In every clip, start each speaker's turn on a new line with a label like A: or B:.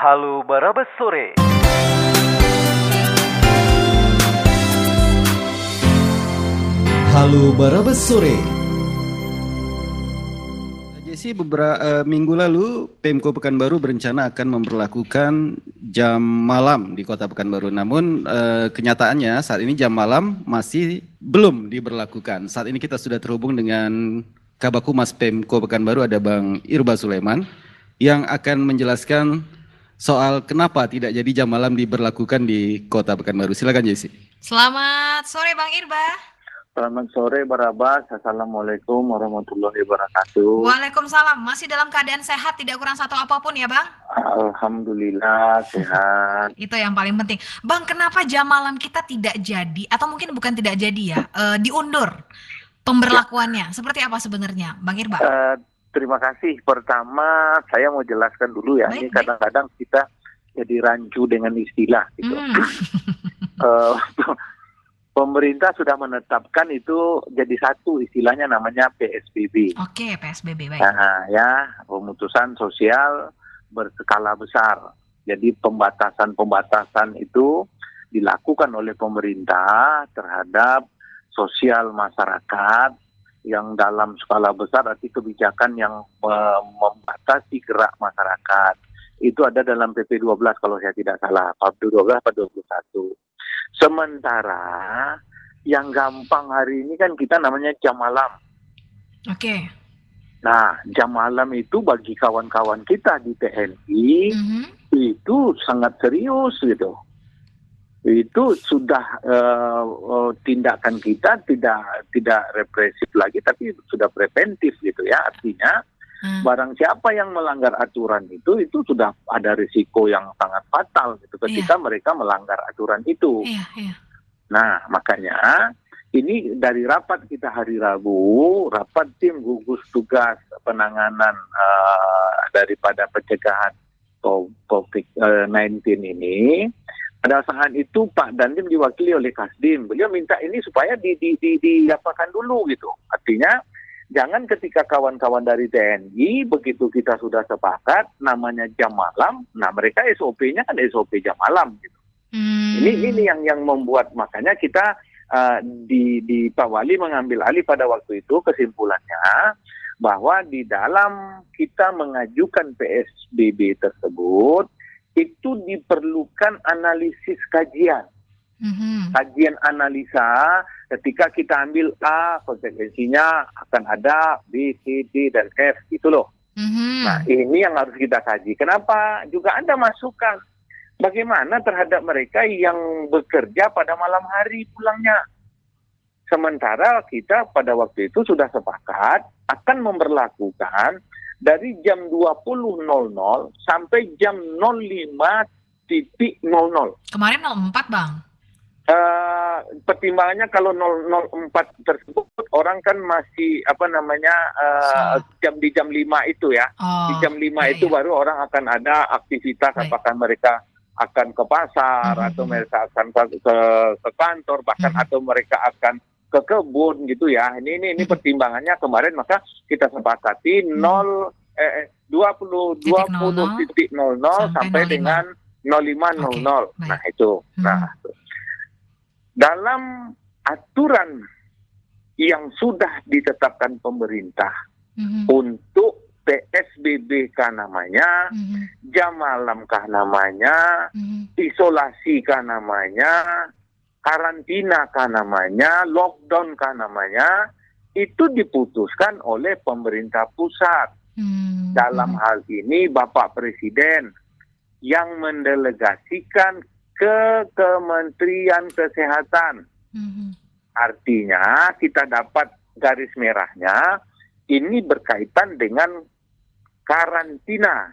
A: Halo Barabas Sore.
B: Halo Barabas Sore. Jesse, beberapa minggu lalu Pemko Pekanbaru berencana akan memperlakukan jam malam di Kota Pekanbaru. Namun eh, kenyataannya saat ini jam malam masih belum diberlakukan. Saat ini kita sudah terhubung dengan Kabak Humas Pemko Pekanbaru ada Bang Irba Sulaiman yang akan menjelaskan soal kenapa tidak jadi jam malam diberlakukan di Kota Pekanbaru. Silakan Jesse.
C: Selamat sore Bang Irba.
D: Selamat sore Barabas. Assalamualaikum warahmatullahi wabarakatuh.
C: Waalaikumsalam. Masih dalam keadaan sehat, tidak kurang satu apa pun ya Bang?
D: Alhamdulillah sehat.
C: Itu yang paling penting. Bang, kenapa jam malam kita tidak jadi atau mungkin bukan tidak jadi ya, eh, diundur pemberlakuannya? Seperti apa sebenarnya, Bang Irba?
D: Eh, terima kasih. Pertama saya mau jelaskan dulu ya.
C: Baik,
D: Ini kadang-kadang kita jadi rancu dengan istilah gitu.
C: Hmm.
D: Eh, pemerintah sudah menetapkan itu jadi satu istilahnya namanya PSBB.
C: Oke, PSBB baik.
D: Nah, ya, pemutusan sosial berskala besar. Jadi pembatasan-pembatasan itu dilakukan oleh pemerintah terhadap sosial masyarakat yang dalam skala besar arti kebijakan yang eh, membatasi gerak masyarakat. Itu ada dalam PP 12 kalau saya tidak salah, PP 12 atau 21. Sementara yang gampang hari ini kan kita namanya jam malam.
C: Oke.
D: Nah, jam malam itu bagi kawan-kawan kita di TNI
C: Mhm.
D: itu sangat serius gitu. Itu sudah eh, eh, tindakan kita tidak tidak represif lagi, tapi sudah preventif gitu ya. Artinya
C: Hmm.
D: barang siapa yang melanggar aturan itu itu sudah ada risiko yang sangat fatal gitu ketika mereka melanggar aturan itu.
C: Iya, iya.
D: Nah, makanya ini dari rapat kita hari Rabu, rapat tim gugus tugas penanganan eh, daripada pencegahan COVID-19 ini. Pada saat itu Pak Dandim diwakili oleh Kasdim. Beliau minta ini supaya di, di, di, diapakan dulu gitu. Artinya jangan ketika kawan-kawan dari TNI begitu kita sudah sepakat namanya jam malam, nah mereka SOP-nya kan SOP jam malam gitu.
C: Hmm.
D: Ini ini yang yang membuat makanya kita uh, di di Pak Wali mengambil alih pada waktu itu kesimpulannya bahwa di dalam kita mengajukan PSBB tersebut itu diperlukan analisis kajian
C: Mhm.
D: kajian analisa ketika kita ambil A konsekuensinya akan ada B, C, D dan F gitu loh.
C: Mhm.
D: Nah, ini yang harus kita kaji. Kenapa? Juga ada masukan. Bagaimana terhadap mereka yang bekerja pada malam hari pulangnya? Sementara kita pada waktu itu sudah sepakat akan memperlakukan dari jam 20.00 sampai jam 05.00.
C: Kemarin 04, Bang.
D: Eh, pertimbangannya kalau 004 tersebut orang kan masih apa namanya eh, jam di jam 5 itu ya.
C: Oh.
D: di jam 5
C: iya,
D: itu
C: iya.
D: baru orang akan ada aktivitas
C: Baik.
D: apakah mereka akan ke pasar
C: Mhm.
D: atau mereka akan ke, ke, ke kantor bahkan
C: Mhm.
D: atau mereka akan ke kebun gitu ya. Ini ini ini
C: Mhm.
D: pertimbangannya kemarin maka kita sepakati
C: Mhm.
D: 0 eh, eh, 20
C: Titik
D: 20 titik 00
C: sampai
D: sampai
C: 05.
D: dengan 0500.
C: Oke,
D: Nah, itu.
C: Mhm.
D: Nah, dalam aturan yang sudah ditetapkan pemerintah
C: Mhm.
D: untuk PSBB kah namanya,
C: Mhm.
D: jam malam kah namanya,
C: Mhm.
D: isolasi kah namanya, karantina kah namanya, lockdown kah namanya, itu diputuskan oleh pemerintah pusat.
C: Mhm.
D: Dalam hal ini Bapak Presiden yang mendelegasikan ke Kementerian Kesehatan.
C: Mhm.
D: Artinya kita dapat garis merahnya ini berkaitan dengan karantina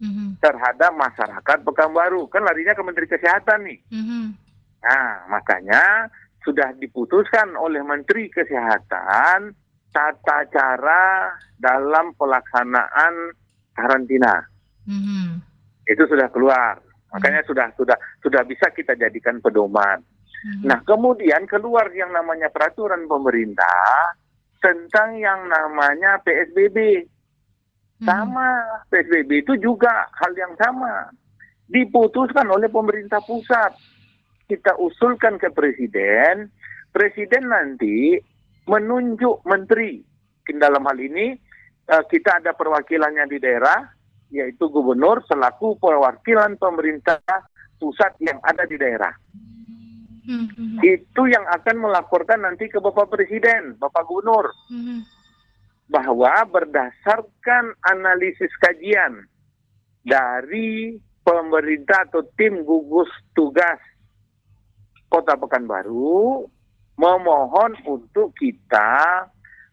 C: Mhm.
D: terhadap masyarakat Pekanbaru. Kan larinya ke Menteri Kesehatan nih.
C: Mhm.
D: Nah, makanya sudah diputuskan oleh Menteri Kesehatan tata cara dalam pelaksanaan karantina.
C: Mhm.
D: Itu sudah keluar. Makanya sudah sudah sudah bisa kita jadikan pedoman.
C: Mhm.
D: Nah, kemudian keluar yang namanya peraturan pemerintah tentang yang namanya PSBB.
C: Mhm.
D: Sama, PSBB itu juga hal yang sama. diputuskan oleh pemerintah pusat. Kita usulkan ke presiden, presiden nanti menunjuk menteri. Dalam hal ini eh, kita ada perwakilannya di daerah, yaitu gubernur selaku perwakilan pemerintah pusat yang ada di daerah.
C: Hmm, hmm,
D: Itu yang akan melaporkan nanti ke Bapak Presiden, Bapak Gubernur,
C: hmm,
D: bahwa berdasarkan analisis kajian dari pemerintah atau tim gugus tugas Kota Pekanbaru memohon untuk kita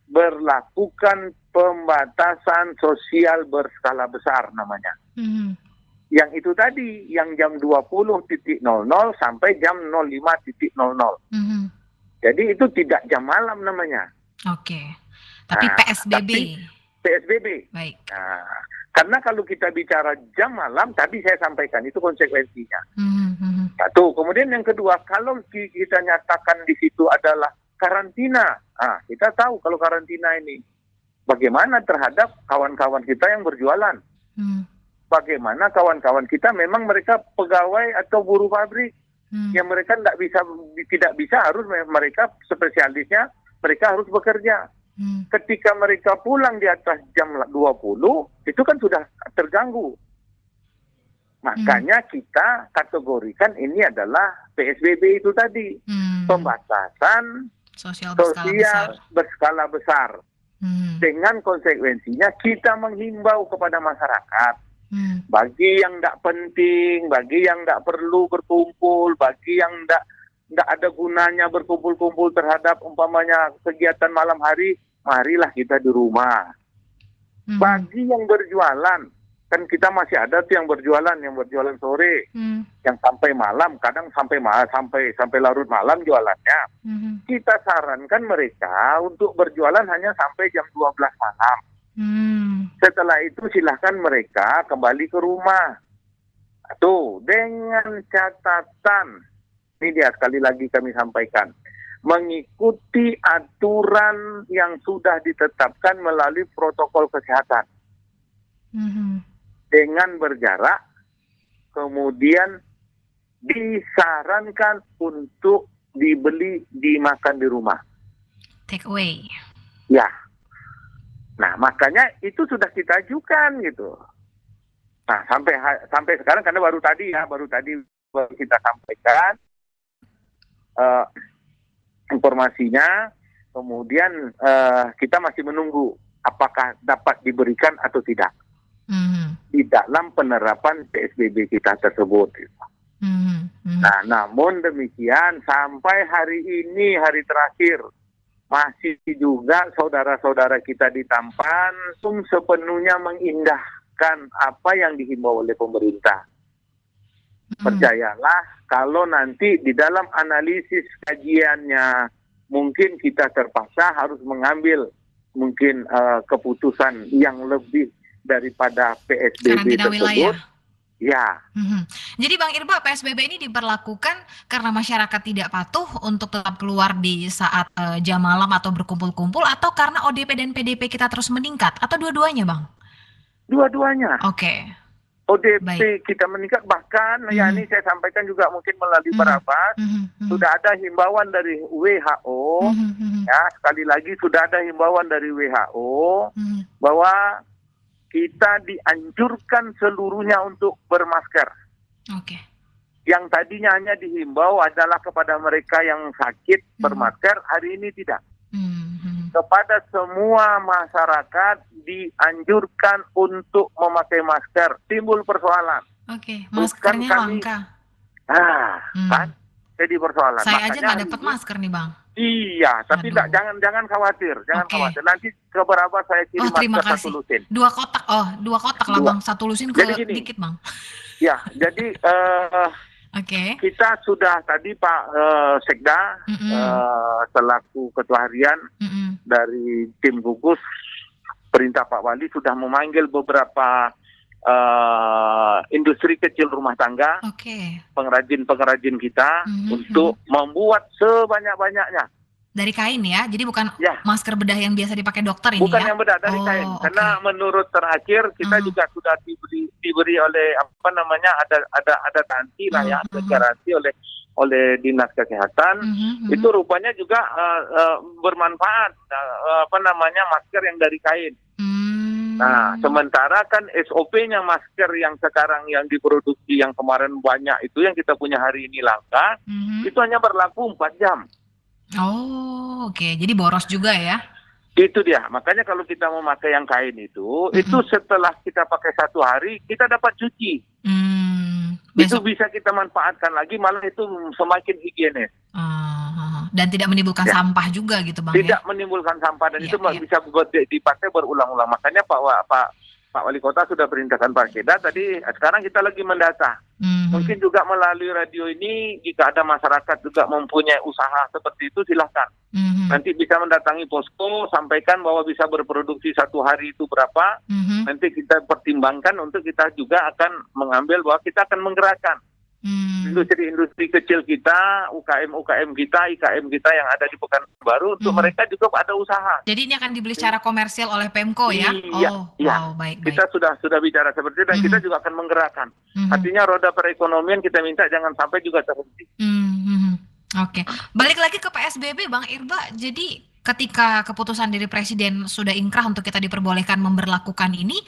D: berlakukan pembatasan sosial berskala besar namanya.
C: hmm,
D: Yang itu tadi, yang jam 20.00 sampai jam 05.00.
C: hmm.
D: Jadi itu tidak jam malam namanya,
C: Oke. Tapi
D: Nah,
C: PSBB.
D: tapi- PSBB.
C: Baik.
D: Nah, karena kalau kita bicara jam malam, tadi saya sampaikan itu konsekuensinya.
C: Hmm, hmm,
D: Satu, kemudian yang kedua, kalau ki- kita nyatakan di situ adalah karantina, ah kita tahu kalau karantina ini bagaimana terhadap kawan-kawan kita yang berjualan,
C: hmm,
D: bagaimana kawan-kawan kita memang mereka pegawai atau buruh pabrik
C: hmm.
D: yang mereka tidak bisa tidak bisa harus me- mereka spesialisnya mereka harus bekerja.
C: Hmm,
D: Ketika mereka pulang di atas jam 20, itu kan sudah terganggu. Makanya kita kategorikan ini adalah PSBB itu tadi,
C: hmm.
D: pembatasan
C: Sosial berskala besar.
D: sosial berskala besar.
C: Hmm,
D: Dengan konsekuensinya kita menghimbau kepada masyarakat
C: hmm,
D: bagi yang tidak penting, bagi yang tidak perlu berkumpul, bagi yang tidak tidak ada gunanya berkumpul-kumpul terhadap umpamanya kegiatan malam hari, marilah kita di rumah.
C: hmm,
D: Bagi yang berjualan, kan kita masih ada tuh yang berjualan, yang berjualan sore,
C: hmm,
D: yang sampai malam, kadang sampai malam, sampai sampai larut malam jualannya.
C: hmm,
D: Kita sarankan mereka untuk berjualan hanya sampai jam 12 malam.
C: hmm.
D: Setelah itu silahkan mereka kembali ke rumah. Tuh, dengan catatan, ini dia sekali lagi kami sampaikan, mengikuti aturan yang sudah ditetapkan melalui protokol kesehatan
C: hmm,
D: dengan berjarak, kemudian disarankan untuk dibeli dimakan di rumah.
C: Take away.
D: Ya. Nah, makanya itu sudah kita ajukan gitu. Nah, sampai sampai sekarang karena baru tadi ya, baru tadi baru kita sampaikan eh, informasinya, kemudian eh, kita masih menunggu apakah dapat diberikan atau tidak di dalam penerapan PSBB kita tersebut. gitu.
C: hmm, hmm.
D: Nah, namun demikian sampai hari ini hari terakhir masih juga saudara-saudara kita di Tampan pun sepenuhnya mengindahkan apa yang dihimbau oleh pemerintah.
C: Hmm.
D: Percayalah kalau nanti di dalam analisis kajiannya mungkin kita terpaksa harus mengambil mungkin eh, keputusan yang lebih daripada PSBB
C: Karantina
D: tersebut.
C: wilayah.
D: Ya,
C: Mhm. Jadi Bang Irba, PSBB ini diberlakukan karena masyarakat tidak patuh untuk tetap keluar di saat eh, jam malam atau berkumpul-kumpul atau karena ODP dan PDP kita terus meningkat atau dua-duanya Bang?
D: dua-duanya.
C: Oke.
D: ODP
C: Baik.
D: kita meningkat bahkan ya
C: Hmm.
D: ini saya sampaikan juga mungkin melalui
C: Hmm.
D: Barabas
C: Mhm, mhm.
D: sudah ada himbauan dari WHO
C: Mhm, mhm,
D: ya sekali lagi sudah ada himbauan dari WHO
C: mhm.
D: bahwa kita dianjurkan seluruhnya untuk bermasker.
C: Oke.
D: Yang tadinya hanya dihimbau adalah kepada mereka yang sakit
C: Hmm.
D: bermasker, hari ini tidak.
C: Mhm, mhm.
D: Kepada semua masyarakat dianjurkan untuk memakai masker. Timbul persoalan.
C: Oke,
D: Bukan
C: maskernya
D: kami-
C: langka.
D: Ah,
C: Hmm.
D: kan? Jadi persoalan.
C: Saya aja
D: Makanya
C: nggak
D: hari
C: dapat masker nih Bang.
D: Iya, tapi tidak jangan jangan khawatir, jangan
C: Oke.
D: khawatir. Nanti ke berapa saya kirim
C: Oh, terima
D: masker satu
C: kasih.
D: lusin.
C: Dua kotak, oh dua kotak lah. Bang. Satu lusin ke
D: Jadi gini.
C: dikit Bang.
D: Ya, jadi eh,
C: Oke.
D: kita sudah tadi Pak eh, Sekda
C: Mhm,
D: eh, selaku ketua harian
C: mhm.
D: dari tim gugus perintah Pak Wali sudah memanggil beberapa eh, industri kecil rumah tangga,
C: Oke.
D: pengrajin-pengrajin kita
C: Mhm,
D: untuk membuat sebanyak-banyaknya
C: Dari kain ya, jadi bukan
D: Ya.
C: masker bedah yang biasa dipakai dokter ini
D: Bukan
C: ya?
D: yang bedah dari
C: Oh,
D: kain.
C: oke.
D: Karena menurut terakhir kita
C: Mhm.
D: juga sudah diberi diberi oleh apa namanya ada ada ada garansi lah ya,
C: Mhm,
D: ada
C: mhm.
D: garansi oleh oleh dinas kesehatan.
C: Mhm, mhm.
D: Itu rupanya juga eh, eh, bermanfaat eh, apa namanya masker yang dari kain.
C: Hmm.
D: Nah, sementara kan SOP-nya masker yang sekarang yang diproduksi yang kemarin banyak itu yang kita punya hari ini langka,
C: Mhm.
D: itu hanya berlaku 4 jam.
C: Oh, oke. Jadi boros juga ya?
D: Itu dia. Makanya kalau kita memakai yang kain itu,
C: Mm-mm.
D: itu setelah kita pakai satu hari, kita dapat cuci.
C: Hmm.
D: Itu
C: Besok.
D: bisa kita manfaatkan lagi, malah itu semakin higienis.
C: Ah, dan tidak menimbulkan
D: Ya.
C: sampah juga gitu bang
D: Tidak
C: ya?
D: menimbulkan sampah dan
C: Iya,
D: itu
C: iya.
D: bisa dipakai berulang-ulang. Makanya Pak Pak Pak Wali Kota sudah perintahkan Pak Keda tadi. Sekarang kita lagi mendata.
C: Mhm.
D: Mungkin juga melalui radio ini, jika ada masyarakat juga mempunyai usaha seperti itu, silahkan.
C: Mhm.
D: Nanti bisa mendatangi posko, sampaikan bahwa bisa berproduksi satu hari itu berapa.
C: Mhm.
D: Nanti kita pertimbangkan untuk kita juga akan mengambil bahwa kita akan menggerakkan
C: Hmm.
D: Industri-industri kecil kita, UKM-UKM kita, IKM kita yang ada di Pekanbaru, untuk
C: Mhm.
D: mereka juga ada usaha.
C: Jadi ini akan dibeli secara komersial oleh Pemko ya?
D: Iya,
C: oh,
D: iya.
C: wow, baik, baik.
D: Kita sudah sudah bicara seperti itu dan
C: Mhm.
D: kita juga akan menggerakkan.
C: Mhm.
D: Artinya roda perekonomian kita minta jangan sampai juga terhenti.
C: Mhm. Oke, balik lagi ke PSBB, Bang Irba. Jadi ketika keputusan dari Presiden sudah ingkrah untuk kita diperbolehkan memberlakukan ini,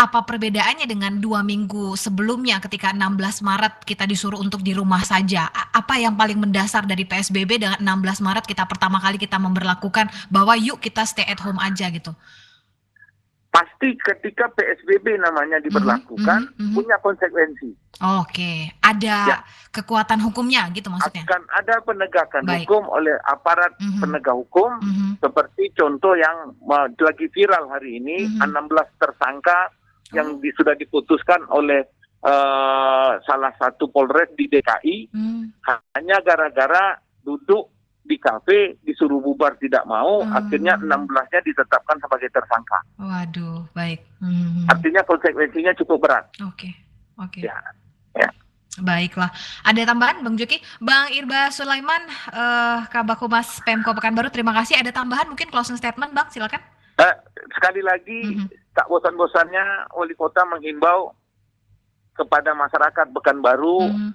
C: apa perbedaannya dengan dua minggu sebelumnya ketika 16 Maret kita disuruh untuk di rumah saja? Apa yang paling mendasar dari PSBB dengan 16 Maret kita pertama kali kita memberlakukan bahwa yuk kita stay at home aja gitu?
D: Pasti ketika PSBB namanya diberlakukan
C: mhm, mhm.
D: punya konsekuensi.
C: Oke, ada
D: Ya.
C: kekuatan hukumnya gitu maksudnya?
D: Akan ada penegakan
C: Baik.
D: hukum oleh aparat
C: Mhm.
D: penegak hukum
C: Mhm.
D: Seperti contoh yang uh, lagi viral hari ini
C: Mhm.
D: 16 tersangka yang
C: Oh.
D: di- sudah diputuskan oleh uh, salah satu Polres di DKI
C: Hmm.
D: hanya gara-gara duduk di kafe disuruh bubar tidak mau
C: Hmm.
D: akhirnya 16-nya ditetapkan sebagai tersangka
C: Waduh, baik. Mhm.
D: artinya konsekuensinya cukup berat
C: Oke, oke.
D: Ya, ya.
C: Baiklah. Ada tambahan, Bang Juki? Bang Irba Sulaiman, eh Kabak Humas Pemko Pekanbaru, terima kasih. Ada tambahan mungkin closing statement, Bang? Silakan.
D: Eh, sekali lagi
C: Mhm.
D: tak bosan-bosannya wali kota menghimbau kepada masyarakat Pekanbaru
C: Mhm.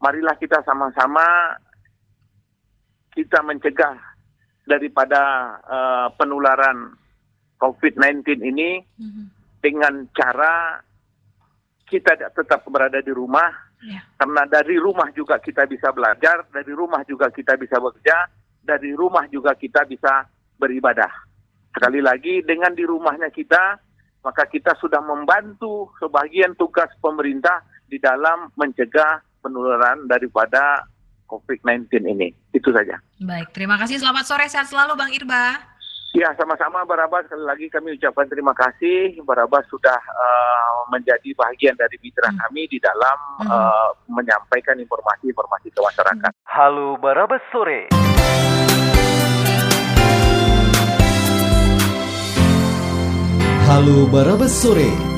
D: marilah kita sama-sama kita mencegah daripada eh, penularan COVID-19 ini
C: Mhm.
D: dengan cara kita tetap berada di rumah
C: Ya.
D: karena dari rumah juga kita bisa belajar, dari rumah juga kita bisa bekerja, dari rumah juga kita bisa beribadah. Sekali lagi dengan di rumahnya kita maka kita sudah membantu sebagian tugas pemerintah di dalam mencegah penularan daripada COVID-19 ini. Itu saja.
C: Baik, terima kasih. Selamat sore, sehat selalu, Bang Irba.
D: Ya, sama-sama Barabas. Sekali lagi kami ucapkan terima kasih. Barabas sudah eh, menjadi bagian dari mitra
C: Hmm.
D: kami di dalam
C: Hmm.
D: eh, menyampaikan informasi-informasi ke masyarakat.
A: Halo Barabas Sore.
E: Halo Barabas Sore